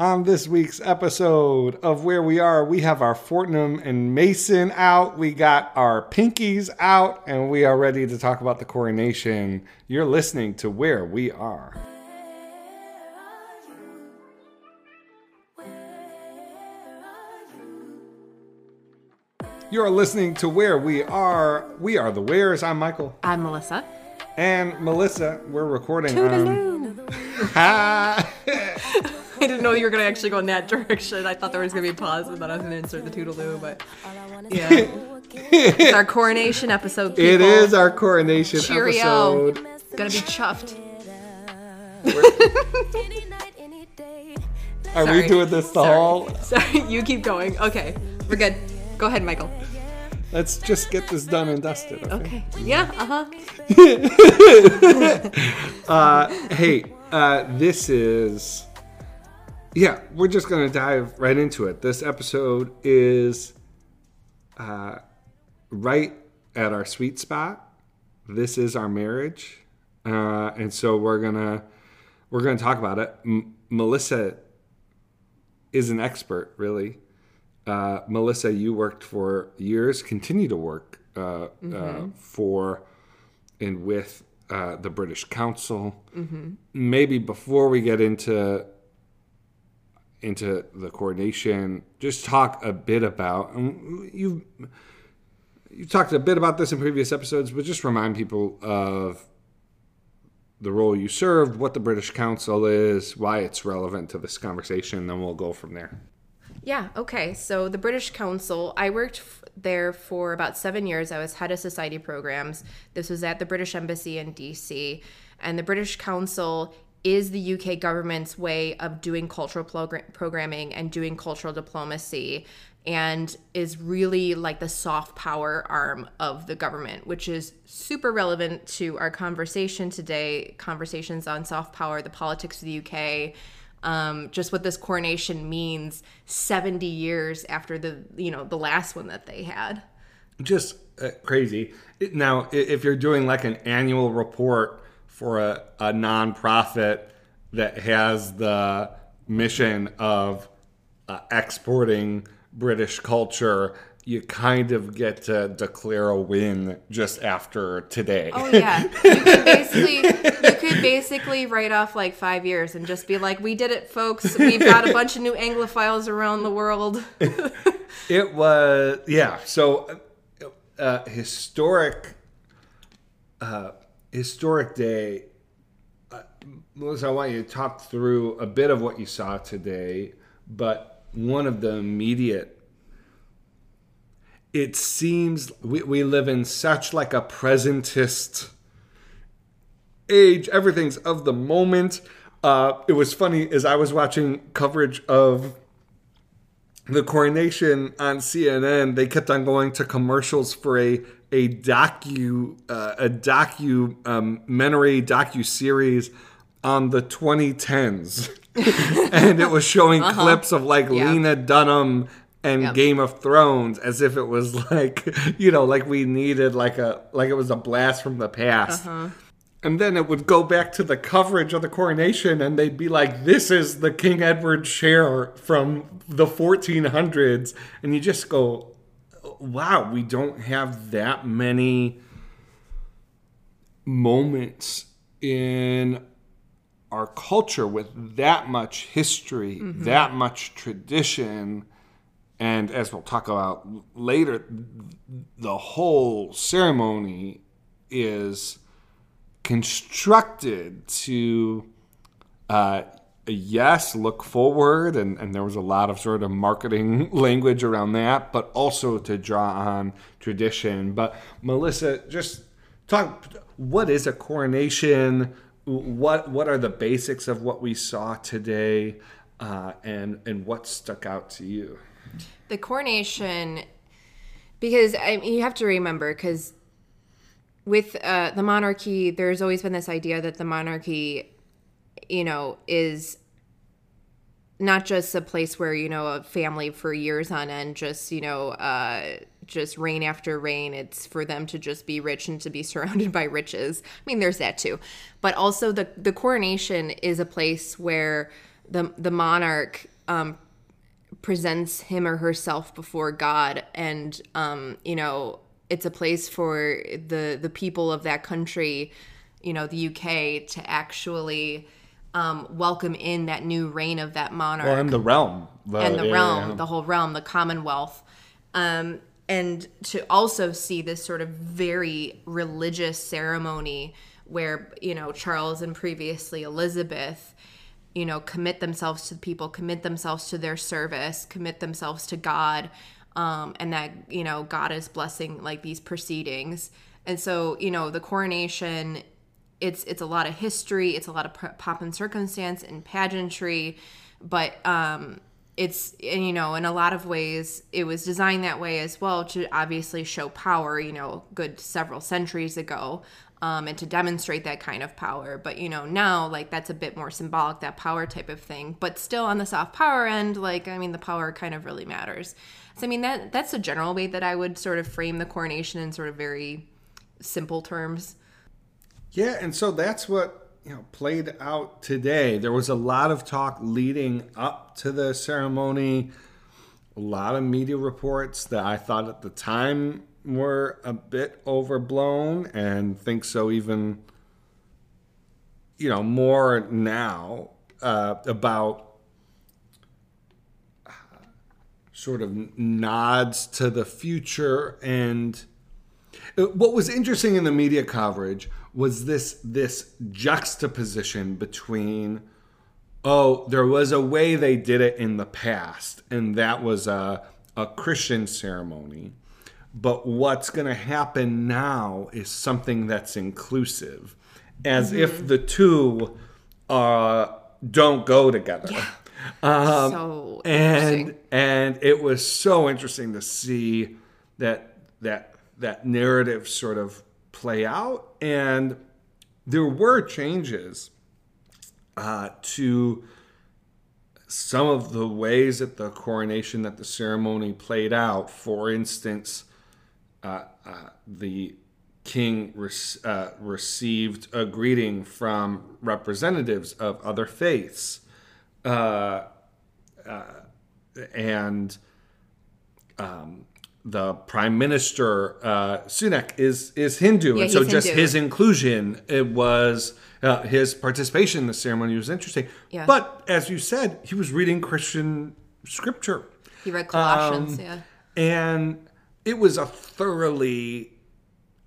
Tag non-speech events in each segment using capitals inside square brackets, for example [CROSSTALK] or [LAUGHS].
On this week's episode of Wear We Are, we have our Fortnum and Mason out, we got our Pinkies out, and we are ready to talk about the coronation. You're listening to Wear We Are. You're listening to Wear We Are. We are the Wears. I'm Michael. I'm Melissa. And Melissa, we're recording Toodaloo. on. [LAUGHS] Ha! I didn't know you were gonna actually go in that [LAUGHS] direction. I thought there was gonna be a pause and then I was gonna insert the toodaloo, but yeah. [LAUGHS] it's our coronation episode. People. It is our coronation Cheerio. episode. Gonna be chuffed. [LAUGHS] Are we doing this the Sorry. whole? Sorry, you keep going. Okay, we're good. Go ahead, Michael. Let's just get this done and dusted. Okay. Okay. Yeah. Uh huh. Uh, hey, uh, this is. Yeah, we're just gonna dive right into it. This episode is uh, right at our sweet spot. This is our marriage, uh, and so we're gonna we're gonna talk about it. M- Melissa is an expert, really. Uh, Melissa, you worked for years, continue to work uh, uh, for and with uh, the British Council. Maybe before we get into into the coordination, just talk a bit about and you. You talked a bit about this in previous episodes, but just remind people of the role you served, what the British Council is, why it's relevant to this conversation, then we'll go from there. Yeah, okay. So the British Council, I worked f- there for about seven years. I was head of society programs. This was at the British Embassy in DC. And the British Council is the UK government's way of doing cultural progr- programming and doing cultural diplomacy and is really like the soft power arm of the government, which is super relevant to our conversation today conversations on soft power, the politics of the UK um, just what this coronation means 70 years after the you know the last one that they had just uh, crazy. Now, if you're doing like an annual report for a, a nonprofit that has the mission of uh, exporting British culture, you kind of get to declare a win just after today. oh yeah you could basically you could basically write off like five years and just be like we did it folks we've got a bunch of new anglophiles around the world [LAUGHS] It was yeah. So uh, uh, historic, uh, historic day. Uh, Melissa, I want you to talk through a bit of what you saw today, but one of the immediate. It seems we, we live in such like a presentist age. Everything's of the moment. Uh, it was funny as I was watching coverage of the coronation on CNN, they kept on going to commercials for a a docu uh, a docu um, documentary docu series on the 2010s, [LAUGHS] and it was showing clips of like Yeah. Lena Dunham and Yep. Game of Thrones as if it was [LAUGHS] like you know like we needed like a like it was a blast from the past. And then it would go back to the coverage of the coronation, and they'd be like, "This is the King Edward chair from the 1400s," and you just go, "Wow, we don't have that many moments in our culture with that much history, mm-hmm. that much tradition." And as we'll talk about later, the whole ceremony is constructed to uh, yes look forward and, and there was a lot of sort of marketing [LAUGHS] language around that but also to draw on tradition. But melissa just talk what is a coronation? What what are the basics of what we saw today uh, and and what stuck out to you? The coronation because I mean, you have to remember because with uh, the monarchy there's always been this idea that the monarchy you know is not just a place where you know a family for years on end just you know uh just reign after reign. It's for them to just be rich and to be [LAUGHS] surrounded by riches. I mean there's that too. But also the the coronation is a place where the the monarch um, presents him or herself before God, and um, you know it's a place for the the people of that country, you know, the UK, to actually um, welcome in that new reign of that monarch Well, and the realm. The, and the yeah, realm, yeah. the whole realm, the Commonwealth, um, and to also see this sort of very religious ceremony where you know Charles and previously Elizabeth, you know, commit themselves to the people, commit themselves to their service, commit themselves to God, um, and that you know God is blessing like these proceedings, and so you know the coronation it's it's a lot of history it's a lot of p- pop and circumstance and pageantry but um it's you know in a lot of ways it was designed that way as well to obviously show power you know good several centuries ago um, and to demonstrate that kind of power. But you know now like that's a bit more symbolic that power type of thing. But still on the soft power end like i mean the power kind of really matters so i mean that that's a general way that i would sort of frame the coronation in sort of very simple terms Yeah, and so that's what you know played out today. There was a lot of talk leading up to the ceremony, a lot of media reports that I thought at the time were a bit overblown, and think so even you know more now uh, about uh, sort of nods to the future. And uh, what was interesting in the media coverage was this this juxtaposition between oh there was a way they did it in the past and that was a, a christian ceremony. But what's going to happen now is something that's inclusive as if the two uh, don't go together so and and it was so interesting to see that that that narrative sort of play out. And there were changes uh, to some of the ways that the coronation that the ceremony played out. For instance uh, uh, the king rec- uh, received a greeting from representatives of other faiths uh, and um, the prime minister uh, Sunak is is Hindu, Yeah, and so just Hindu. his inclusion, it was uh, his participation in the ceremony was interesting. Yeah. But as you said, he was reading Christian scripture, he read colossians um, yeah and it was a thoroughly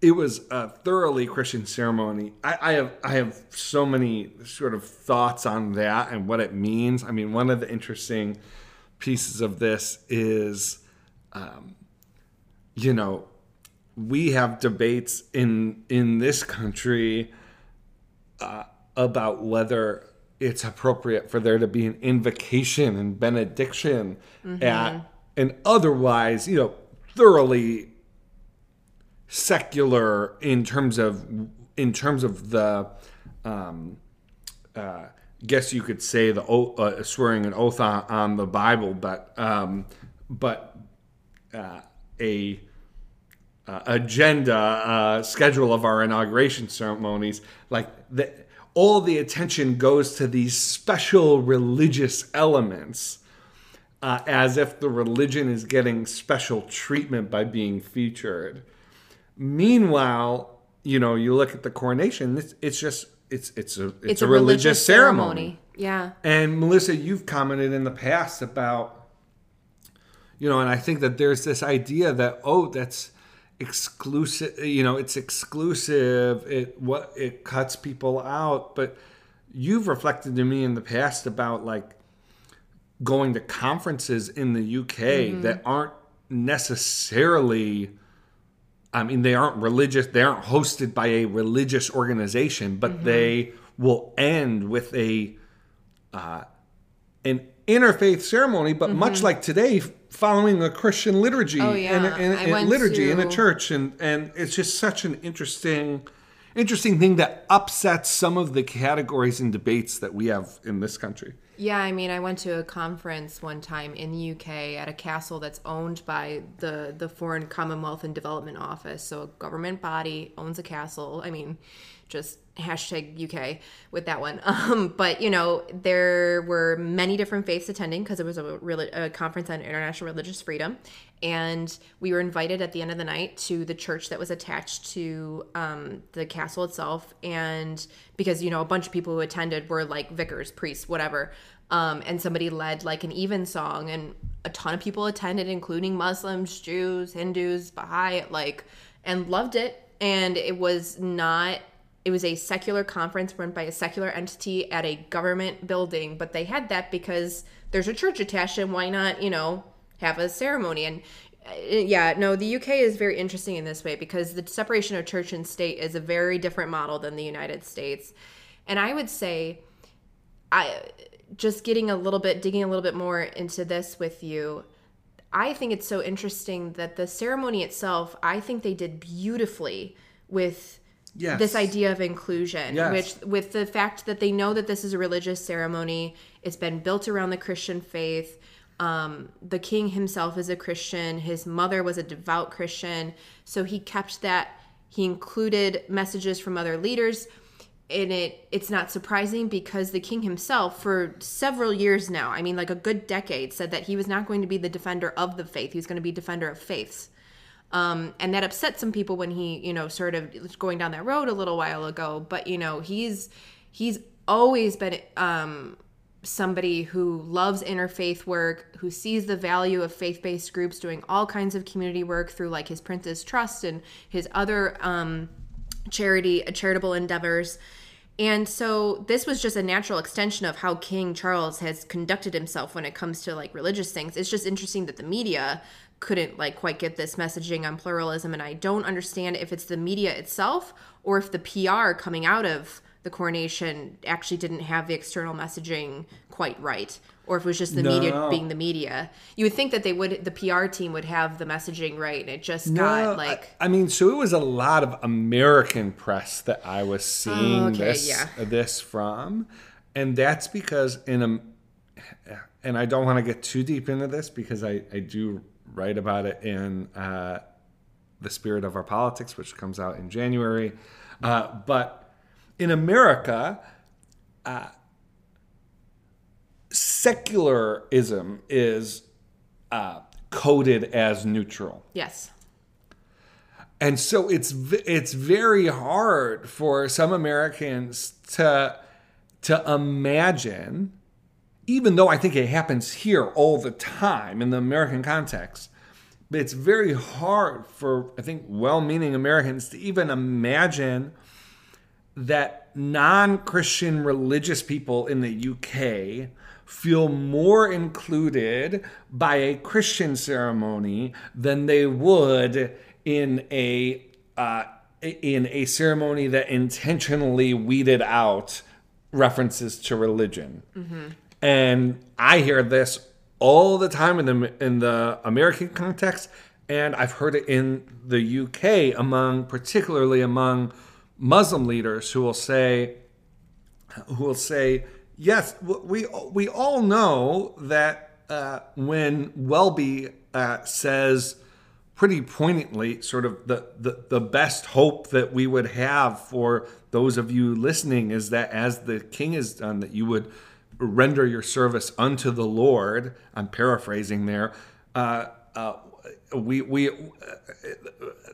it was a thoroughly Christian ceremony. I, I have I have so many sort of thoughts on that and what it means. I mean, one of the interesting pieces of this is, um, you know, we have debates in in this country uh, about whether it's appropriate for there to be an invocation and benediction at an otherwise, you know, thoroughly secular in terms of in terms of the um, uh, guess you could say the uh, swearing an oath on, on the Bible, but um, but uh, a uh, agenda uh, schedule of our inauguration ceremonies, like the, all the attention goes to these special religious elements, uh, as if the religion is getting special treatment by being featured. Meanwhile, you know, you look at the coronation; it's, it's just it's it's a it's, it's a, religious, ceremony. yeah And Melissa, you've commented in the past about, you know, and I think that there's this idea that oh, that's exclusive. You know, it's exclusive. It what it cuts people out. But you've reflected to me in the past about like going to conferences in the UK mm-hmm. that aren't necessarily. I mean, they aren't religious. They aren't hosted by a religious organization, but they will end with a uh, an interfaith ceremony, but much like today, following a Christian liturgy Mm-hmm. Oh, yeah. and, and, and liturgy in a church, and and it's just such an interesting, interesting thing that upsets some of the categories and debates that we have in this country. Yeah, I mean, I went to a conference one time in the UK at a castle that's owned by the the Foreign Commonwealth and Development Office. So a government body owns a castle. I mean, just hashtag UK with that one. [LAUGHS] Um, but you know, there were many different faiths attending because it was a, really, a conference on international religious freedom, and we were invited at the end of the night to the church that was attached to um, the castle itself, and because you know a bunch of people who attended were like vicars, priests, whatever. Um, and somebody led like an evensong, and a ton of people attended, including Muslims, Jews, Hindus, Baha'i, like, and loved it. And it was not it was a secular conference run by a secular entity at a government building, but they had that because there's a church attached, and why not, you know, have a ceremony? And uh, yeah, no, the UK is very interesting in this way because the separation of church and state is a very different model than the United States. And I would say, I just getting a little bit, digging a little bit more into this with you. I think it's so interesting that the ceremony itself, I think they did beautifully with yes. this idea of inclusion, yes. which with the fact that they know that this is a religious ceremony, it's been built around the Christian faith. Um, the king himself is a Christian. His mother was a devout Christian, so he kept that. He included messages from other leaders, and it it's not surprising because the king himself, for several years now, I mean, like a good decade, said that he was not going to be the defender of the faith. He was going to be defender of faiths. Um, and that upset some people when he, you know, sort of going down that road a little while ago. But you know, he's he's always been um, somebody who loves interfaith work, who sees the value of faith-based groups doing all kinds of community work through like his Prince's Trust and his other um, charity charitable endeavors. And so this was just a natural extension of how King Charles has conducted himself when it comes to like religious things. It's just interesting that the media couldn't like quite get this messaging on pluralism and I don't understand if it's the media itself or if the PR coming out of the coronation actually didn't have the external messaging quite right or if it was just the no. media being the media you would think that they would the pr team would have the messaging right and it just no, got like I, I, mean so it was a lot of american press that i was oh, seeing oh, okay, this yeah. this from and that's because in a and i don't want to get too deep into this because i i do write about it in uh, The Spirit of Our Politics, which comes out in January. Uh, but in America, uh, secularism is uh, coded as neutral. Yes. And so it's it's very hard for some Americans to to imagine even though I think it happens here all the time in the American context, but it's very hard for, I think, well meaning Americans to even imagine that non Christian religious people in the UK feel more included by a Christian ceremony than they would in a uh, in a ceremony that intentionally weeded out references to religion. Mm-hmm. And I hear this all the time in the in the American context, and I've heard it in the UK among particularly among Muslim leaders who will say who will say yes we we all know that uh, when Welby uh, says pretty poignantly sort of the, the the best hope that we would have for those of you listening is that as the king has done that you would render your service unto the Lord. I'm paraphrasing there. Uh, uh, we we uh,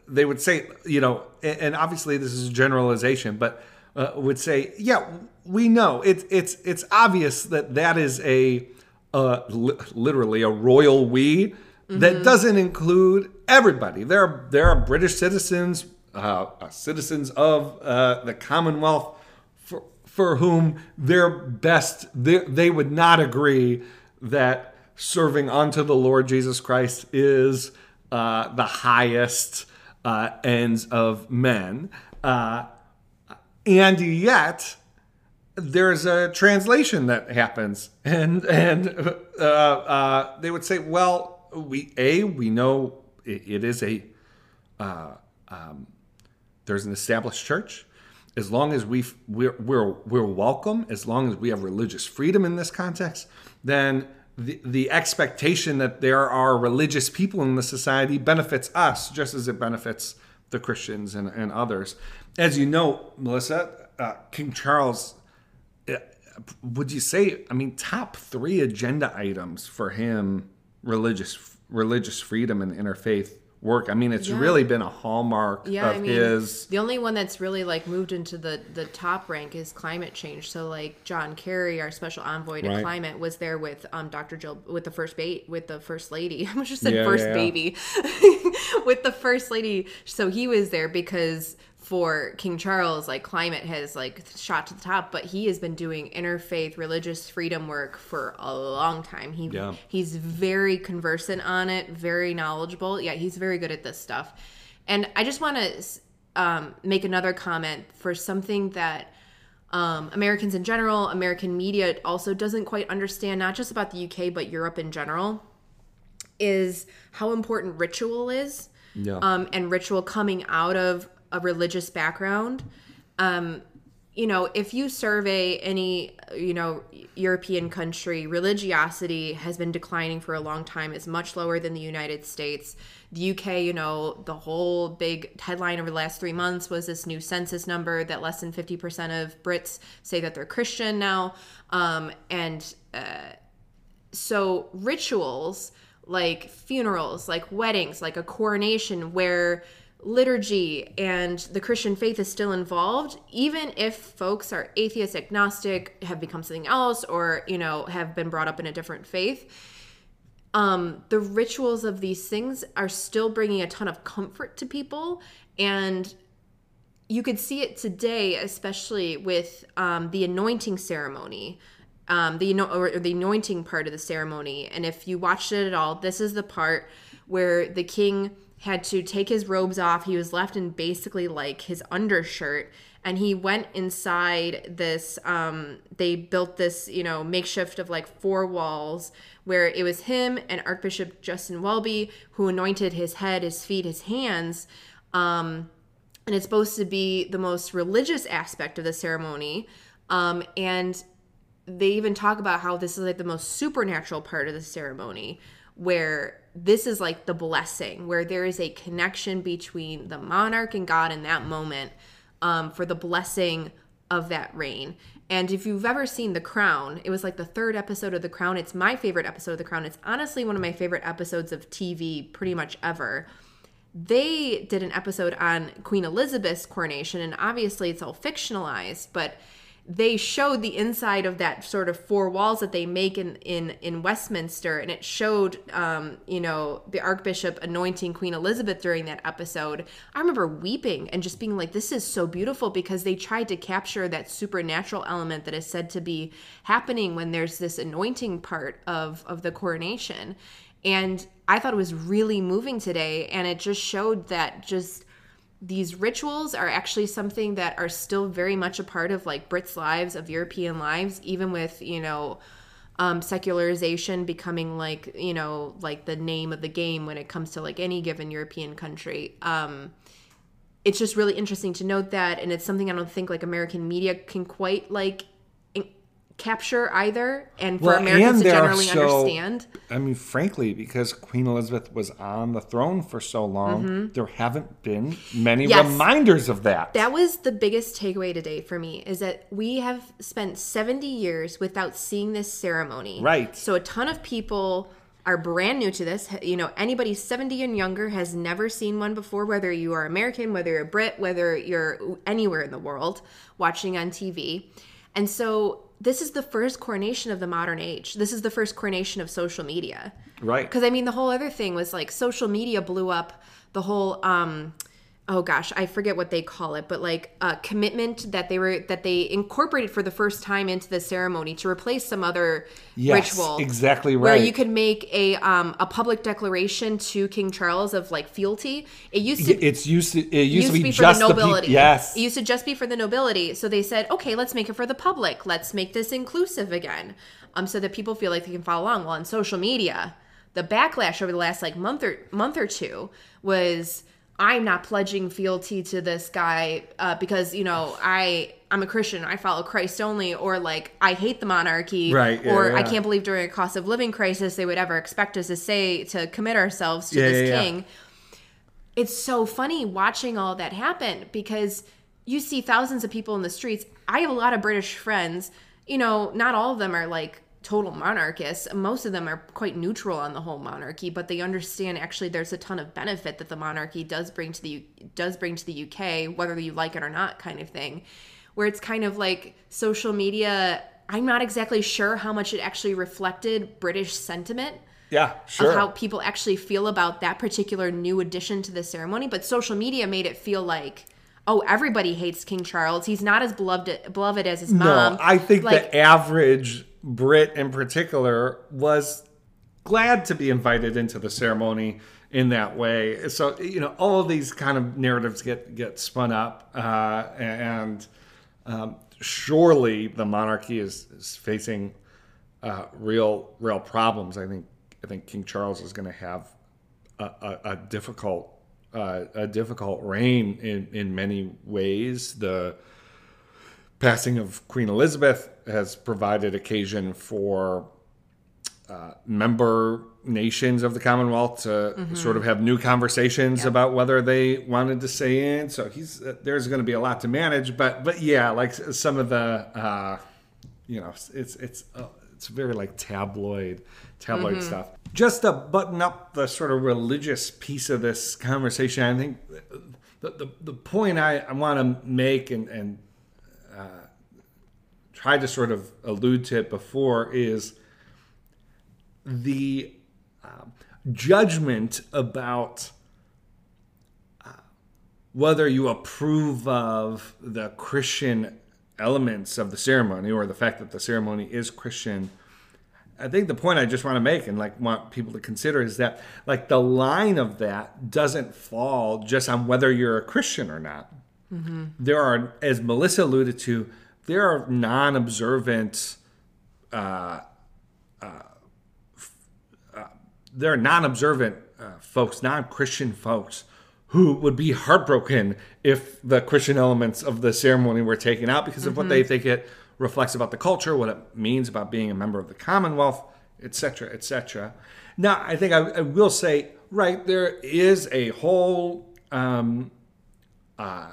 they would say you know, and obviously this is a generalization, but uh, would say yeah, we know it's it's it's obvious that that is a li- literally a royal we mm-hmm. that doesn't include everybody. There are there are British citizens, uh, uh, citizens of the Commonwealth for whom their best they, they would not agree that serving unto the Lord Jesus Christ is uh, the highest uh, ends of men. Uh, and yet, there's a translation that happens, [LAUGHS] and and uh, uh, they would say, well, we a we know it, it is a uh, um, there's an established church as long as we we're, we're we're welcome, as long as we have religious freedom in this context, then the, the expectation that there are religious people in the society benefits us just as it benefits the Christians and, and others. As you know, Melissa, uh, King Charles, uh, would you say? I mean, top three agenda items for him: religious religious freedom and interfaith work. I mean, it's Yeah. really been a hallmark Yeah, of I mean, his. the only one that's really like moved into the the top rank is climate change. So like John Kerry, our special envoy to Right. climate, was there with um Dr. Jill with the first bait with the first lady. [LAUGHS] I just said Yeah, first baby [LAUGHS] with the first lady. So he was there because for King Charles, like climate has like shot to the top, but he has been doing interfaith religious freedom work for a long time. He Yeah. he's very conversant on it, very knowledgeable. Yeah, he's very good at this stuff. And I just want to um, make another comment for something that um, Americans in general, American media also doesn't quite understand, not just about the UK, but Europe in general, is how important ritual is Yeah. um, and ritual coming out of a religious background. Um, you know, if you survey any, you know, European country, religiosity has been declining for a long time. It's much lower than the United States. The UK, you know, the whole big headline over the last three months was this new census number that less than 50% of Brits say that they're Christian now. Um, and uh, so rituals like funerals, like weddings, like a coronation where liturgy and the Christian faith is still involved, even if folks are atheist, agnostic, have become something else, or, you know, have been brought up in a different faith. Um, the rituals of these things are still bringing a ton of comfort to people. And you could see it today, especially with um, the anointing ceremony, um, the or the anointing part of the ceremony. And if you watched it at all, this is the part where the king had to take his robes off. He was left in basically like his undershirt, and he went inside this. Um, they built this, you know, makeshift of like four walls where it was him and Archbishop Justin Welby who anointed his head, his feet, his hands. Um, and it's supposed to be the most religious aspect of the ceremony. Um, and they even talk about how this is like the most supernatural part of the ceremony, where this is like the blessing, where there is a connection between the monarch and God in that moment um, for the blessing of that reign. And if you've ever seen The Crown, it was like the third episode of The Crown. It's my favorite episode of The Crown. It's honestly one of my favorite episodes of TV pretty much ever they did an episode on Queen Elizabeth's coronation, and obviously it's all fictionalized, but they showed the inside of that sort of four walls that they make in in, in Westminster, and it showed, um, you know, the Archbishop anointing Queen Elizabeth during that episode. I remember weeping and just being like, "This is so beautiful," because they tried to capture that supernatural element that is said to be happening when there's this anointing part of of the coronation and I thought it was really moving today. And it just showed that just these rituals are actually something that are still very much a part of like Brits' lives, of European lives, even with, you know, um, secularization becoming like, you know, like the name of the game when it comes to like any given European country. Um, it's just really interesting to note that. And it's something I don't think like American media can quite like capture either. And for Well, Americans and to generally so- understand. I mean, frankly, because Queen Elizabeth was on the throne for so long, there haven't been many Mm-hmm. Yes. reminders of that. That was the biggest takeaway today for me is that we have spent 70 years without seeing this ceremony. Right. So a ton of people are brand new to this. You know, anybody 70 and younger has never seen one before, whether you are American, whether you're Brit, whether you're anywhere in the world watching on TV. And so this is the first coronation of the modern age. This is the first coronation of social media. right. Because I mean, the whole other thing was like social media blew up the whole. um Oh gosh, I forget what they call it, but like a commitment that they were that they incorporated for the first time into the ceremony to replace some other Yes, ritual. exactly right. Where you could make a um a public declaration to King Charles of like fealty. It used to It's used to, it used, used to be, for just the the nobility. yes. It used to just be for the nobility. So they said, okay, let's make it for the public. Let's make this inclusive again. Um, so that people feel like they can follow along. Well, on social media, the backlash over the last like month or month or two was I'm not pledging fealty to this guy uh, because you know I I'm a Christian. I follow Christ only, or like I hate the monarchy, Right, yeah, or I can't believe during a cost of living crisis they would ever expect us to say to commit ourselves to Yeah, this yeah, yeah. king it's so funny watching all that happen because you see thousands of people in the streets. I have a lot of British friends. You know, not all of them are like total monarchists. Most of them are quite neutral on the whole monarchy, but they understand actually there's a ton of benefit that the monarchy does bring to the does bring to the UK, whether you like it or not, kind of thing. Where it's kind of like social media. I'm not exactly sure how much it actually reflected British sentiment Yeah, sure. of how people actually feel about that particular new addition to the ceremony. But social media made it feel like, oh, everybody hates King Charles. He's not as beloved beloved as his mom. No, I think like, the average Brit in particular was glad to be invited into the ceremony in that way. So you know, all these kind of narratives get get spun up, uh, and um, surely the monarchy is, is facing uh, real real problems. I think I think King Charles is going to have a, a, a difficult uh, a difficult reign in in many ways. The passing of Queen Elizabeth has provided occasion for uh, member nations of the Commonwealth to sort of have new conversations about whether they wanted to stay in. So he's uh, there's going to be a lot to manage, but but yeah, like some of the uh, you know it's it's uh, it's very like tabloid tabloid stuff. Just to button up the sort of religious piece of this conversation, I think the the, the point I, I want to make and and tried to sort of allude to it before is the um, judgment about uh, whether you approve of the Christian elements of the ceremony or the fact that the ceremony is Christian. I think the point I just want to make and like want people to consider is that like the line of that doesn't fall just on whether you're a Christian or not. There are, as Melissa alluded to, there are non-observant there are non-observant uh, folks, non-Christian folks, who would be heartbroken if the Christian elements of the ceremony were taken out because of what they think it reflects about the culture, what it means about being a member of the Commonwealth, etc., etc. Now, I think I, I will say, right, there is a whole um, uh,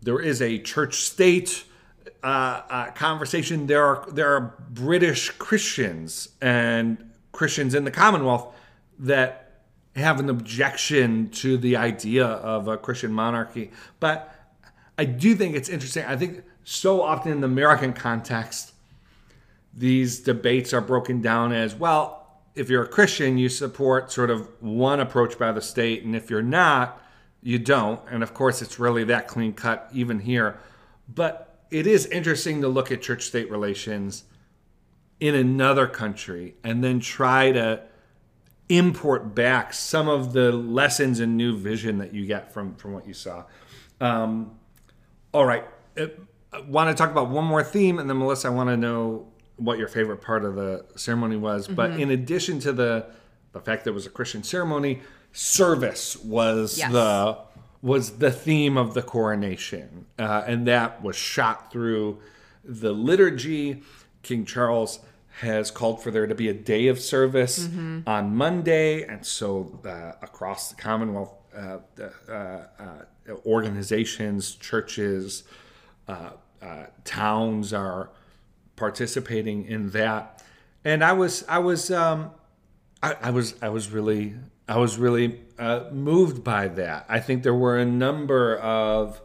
there is a church state uh, uh, conversation. There are there are British Christians and Christians in the Commonwealth that have an objection to the idea of a Christian monarchy. But I do think it's interesting. I think so often in the American context, these debates are broken down as well. If you're a Christian, you support sort of one approach by the state, and if you're not, you don't. And of course, it's really that clean cut even here. But it is interesting to look at church state relations in another country and then try to import back some of the lessons and new vision that you get from from what you saw. Um, all right, Uh, I want to talk about one more theme, and then Melissa, I want to know what your favorite part of the ceremony was. But in addition to the the fact that it was a Christian ceremony, service was Yes. the was the theme of the coronation, uh, and that was shot through the liturgy. King Charles has called for there to be a day of service on Monday, and so uh, across the Commonwealth, uh, uh, uh, organizations, churches, uh, uh, towns are participating in that. And I was, I was, um, I, I was, I was really, I was really uh, moved by that. I think there were a number of,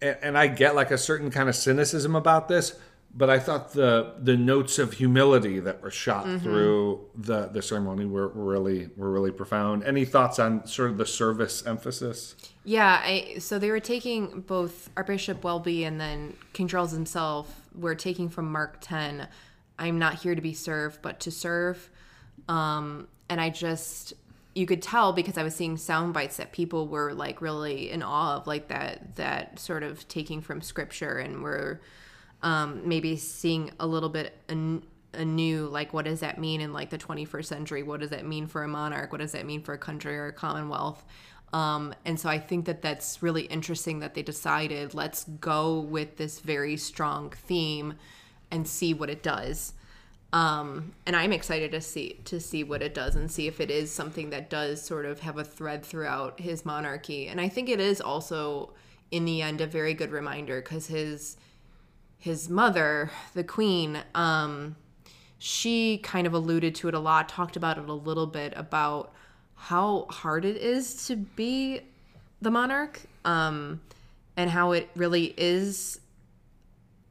and, and I get like a certain kind of cynicism about this, but I thought the the notes of humility that were shot through the the ceremony were, were really were really profound. Any thoughts on sort of the service emphasis? Yeah, I, so they were taking both Archbishop Welby and then King Charles himself were taking from Mark 10, I'm not here to be served, but to serve. Um, and I just, you could tell because I was seeing sound bites that people were like really in awe of like that, that sort of taking from scripture and were um, maybe seeing a little bit an, anew like what does that mean in like the 21st century? What does that mean for a monarch? What does that mean for a country or a commonwealth? Um, and so i think that that's really interesting that they decided let's go with this very strong theme and see what it does Um, and I'm excited to see to see what it does and see if it is something that does sort of have a thread throughout his monarchy. And I think it is also in the end a very good reminder because his his mother, the queen, um, she kind of alluded to it a lot, talked about it a little bit about how hard it is to be the monarch, um, and how it really is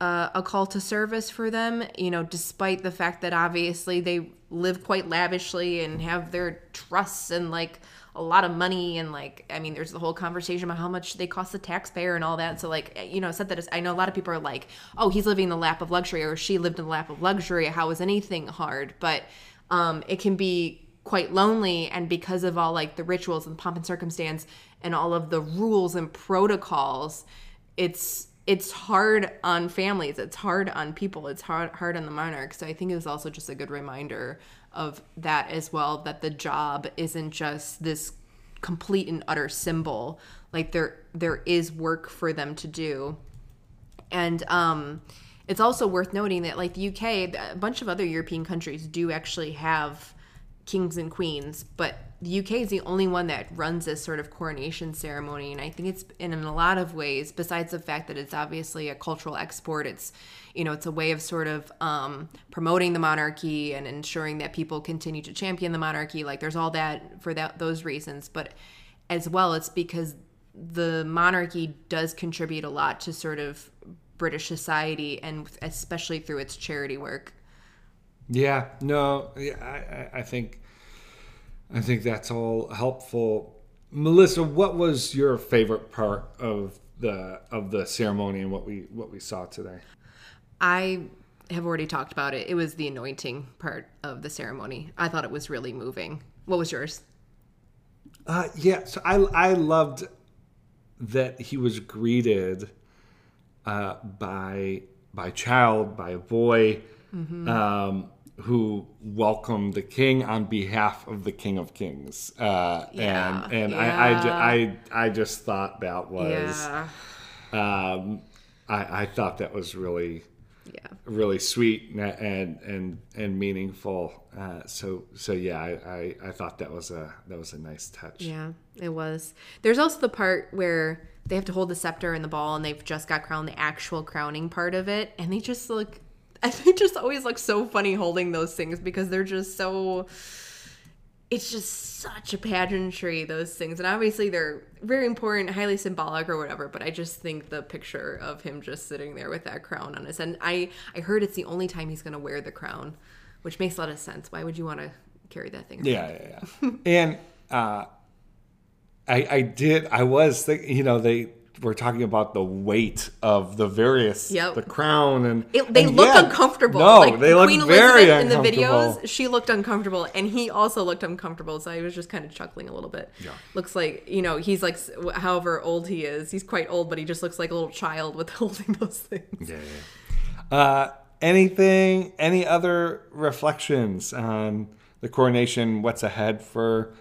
uh, a call to service for them. You know, despite the fact that obviously they live quite lavishly and have their trusts and like a lot of money and like I mean there's the whole conversation about how much they cost the taxpayer and all that. So like you know, said that I know a lot of people are like, "Oh, he's living in the lap of luxury or she lived in the lap of luxury. How is anything hard?" But um it can be quite lonely and because of all like the rituals and pomp and circumstance and all of the rules and protocols, it's it's hard on families it's hard on people it's hard hard on the monarch. So i think it was also just a good reminder of that as well that the job isn't just this complete and utter symbol. Like there there is work for them to do. And um it's also worth noting that like the UK a bunch of other European countries do actually have kings and queens but the UK is the only one that runs this sort of coronation ceremony and I think it's in, a lot of ways besides the fact that it's obviously a cultural export it's you know it's a way of sort of um, promoting the monarchy and ensuring that people continue to champion the monarchy like there's all that for that those reasons but as well it's because the monarchy does contribute a lot to sort of British society and especially through its charity work Yeah, no, yeah, I, I- think, I think that's all helpful. Melissa, what was your favorite part of the of the ceremony and what we what we saw today? I have already talked about it. It was the anointing part of the ceremony. I thought it was really moving. What was yours? Uh, yeah, so I I loved that he was greeted uh, by by a child, by a boy, um, who welcomed the king on behalf of the King of Kings. Uh, Yeah, and and I, I, ju- I I just thought that was Yeah. um, I, I thought that was really Yeah. really sweet and and and, and meaningful. Uh, so so yeah, I, I, I thought that was a that was a nice touch. Yeah, it was. There's also the part where they have to hold the scepter and the ball and they've just got crowned, the actual crowning part of it. And they just look, I think just always look so funny holding those things because they're just so, it's just such a pageantry, those things. And obviously they're very important, highly symbolic or whatever. But I just think the picture of him just sitting there with that crown on his head. And I, I heard it's the only time he's going to wear the crown, which makes a lot of sense. Why would you want to carry that thing? Yeah, yeah, yeah. and uh, I I did I was thinking, you know, they were talking about the weight of the various Yep. the crown and It, they and look yeah, uncomfortable. No, like they look Queen very Elizabeth in the videos, she looked uncomfortable, and he also looked uncomfortable. So I was just kind of chuckling a little bit. Yeah. Looks like you know he's like, however old he is, he's quite old, but he just looks like a little child with [LAUGHS] holding those things. Yeah, yeah. Uh, anything? Any other reflections on the coronation? What's ahead for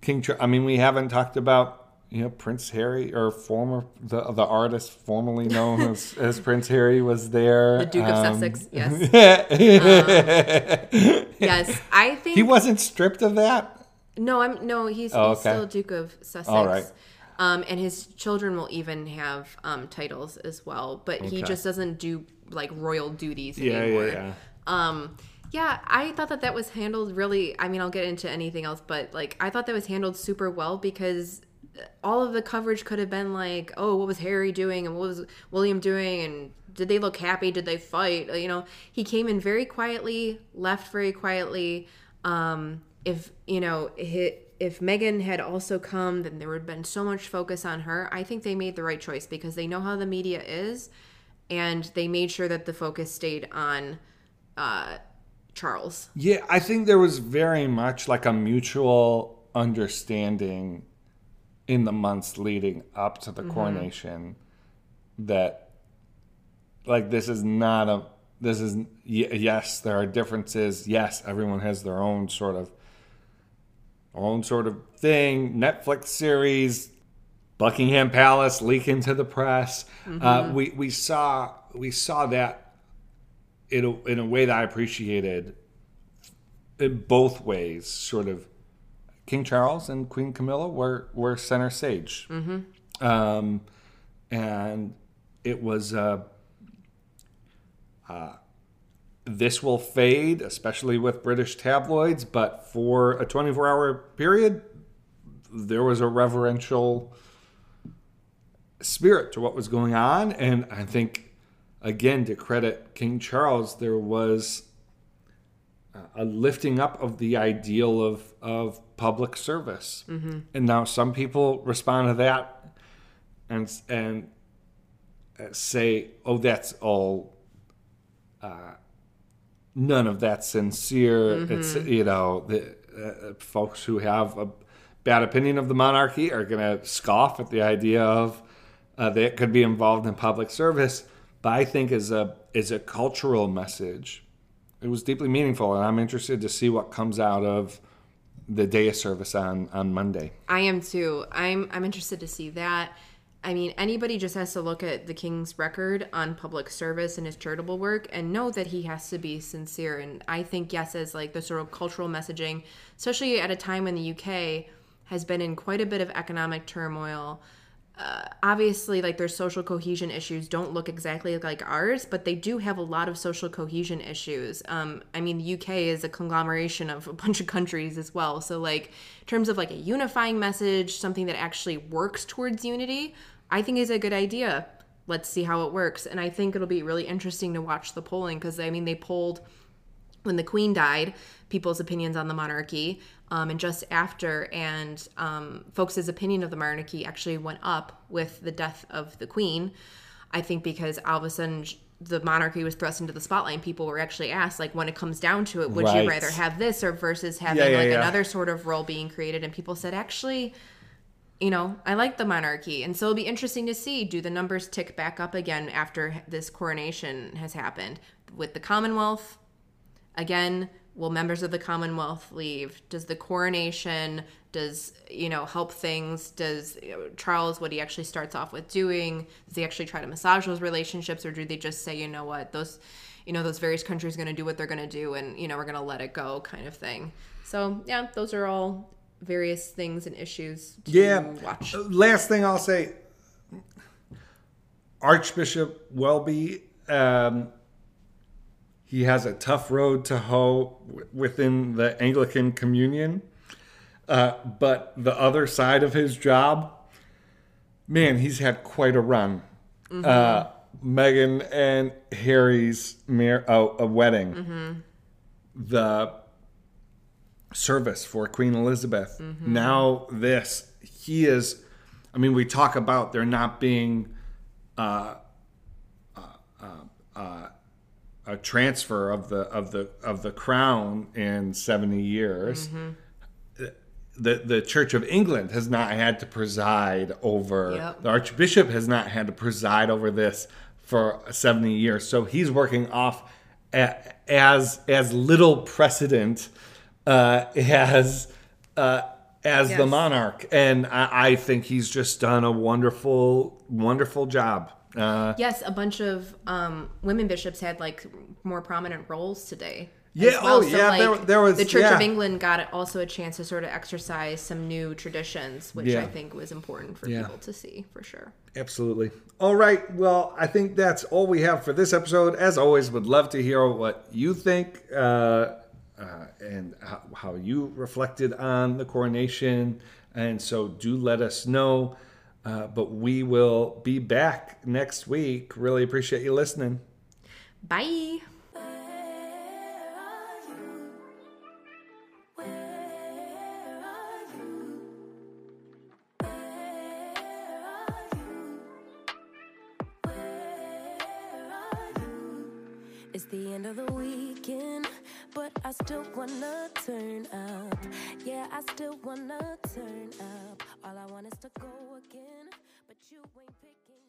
King Charles? I mean, we haven't talked about you know Prince Harry or former the the artist formerly known as, [LAUGHS] as Prince Harry was there. The Duke of Um, Sussex, [LAUGHS] yes. [LAUGHS] yes, I think he wasn't stripped of that. No, I'm no. He's, Oh, he's still Duke of Sussex. All right. Um, and his children will even have um, titles as well, but he just doesn't do like royal duties Yeah, anymore. yeah, yeah. Um, yeah, I thought that that was handled really. I mean, I'll get into anything else, but like I thought that was handled super well because all of the coverage could have been like, oh, what was Harry doing and what was William doing and did they look happy? Did they fight? Uh, You know, he came in very quietly, left very quietly. Um, if you know, if Meghan had also come, then there would have been so much focus on her. I think they made the right choice because they know how the media is, and they made sure that the focus stayed on uh, Charles. Yeah, I think there was very much like a mutual understanding in the months leading up to the coronation that like this is not a this is y- yes there are differences. Yes everyone has their own sort of own sort of thing. Netflix series buckingham palace leaking to the press. Uh, we we saw we saw that in a, in a way that I appreciated in both ways. Sort of, King Charles and Queen Camilla were were center stage, mm-hmm. um, and it was. Uh, uh, this will fade, especially with British tabloids, but for a 24 hour period, there was a reverential spirit to what was going on. And I think, again, to credit King Charles, there was a lifting up of the ideal of, of public service. Mm-hmm. And now some people respond to that and, and say, oh, that's all. Uh, none of that's sincere. Mm-hmm. It's you know the uh, folks who have a bad opinion of the monarchy are going to scoff at the idea of uh, that could be involved in public service. But I think is a is a cultural message, it was deeply meaningful, and I'm interested to see what comes out of the day of service on on Monday. I am too. I'm I'm interested to see that. I mean, anybody just has to look at the king's record on public service and his charitable work and know that he has to be sincere. And I think, yes, as like the sort of cultural messaging, especially at a time when the UK has been in quite a bit of economic turmoil, uh, obviously like their social cohesion issues don't look exactly like ours but they do have a lot of social cohesion issues. Um, i mean the uk is a conglomeration of a bunch of countries as well. So like in terms of like a unifying message something that actually works towards unity i think is a good idea. Let's see how it works. And i think it'll be really interesting to watch the polling because i mean they polled when the queen died people's opinions on the monarchy um, and just after, and um, folks' opinion of the monarchy actually went up with the death of the queen. I think because all of a sudden the monarchy was thrust into the spotlight and people were actually asked like when it comes down to it would right. you rather have this or versus having yeah, yeah, like yeah. another sort of role being created and people said actually you know i like the monarchy and so it'll be interesting to see do the numbers tick back up again after this coronation has happened with the commonwealth again will members of the commonwealth leave? Does the coronation does you know help things? Does you know, charles what he actually starts off with doing? Does he actually try to massage those relationships or do they just say you know what? Those you know those various countries going to do what they're going to do and you know we're going to let it go kind of thing? So yeah those are all various things and issues yeah. watch. Last thing i'll say archbishop welby um, he has a tough road to hoe within the Anglican Communion. Uh, but the other side of his job, man, he's had quite a run. Mm-hmm. Uh, Meghan and Harry's mar- oh, a wedding, mm-hmm. the service for Queen Elizabeth. Mm-hmm. Now this, he is. I mean, we talk about there not being uh, uh, uh, uh a transfer of the of the of the crown in 70 years mm-hmm. the the church of england has not had to preside over yep. the archbishop has not had to preside over this for 70 years so he's working off as as little precedent uh, as uh, as yes. the monarch and I, I think he's just done a wonderful wonderful job uh, yes, a bunch of um, women bishops had like more prominent roles today. Yeah. Well. Oh, so, yeah. Like, there, there, was the Church yeah. of England got also a chance to sort of exercise some new traditions, which yeah. I think was important for yeah. people to see for sure. Absolutely. All right. Well, I think that's all we have for this episode. As always, would love to hear what you think uh, uh, and how, how you reflected on the coronation. And so, do let us know. Uh, but we will be back next week. Really appreciate you listening. Bye. Wanna turn up. Yeah, I still wanna turn up. All I want is to go again, but you ain't.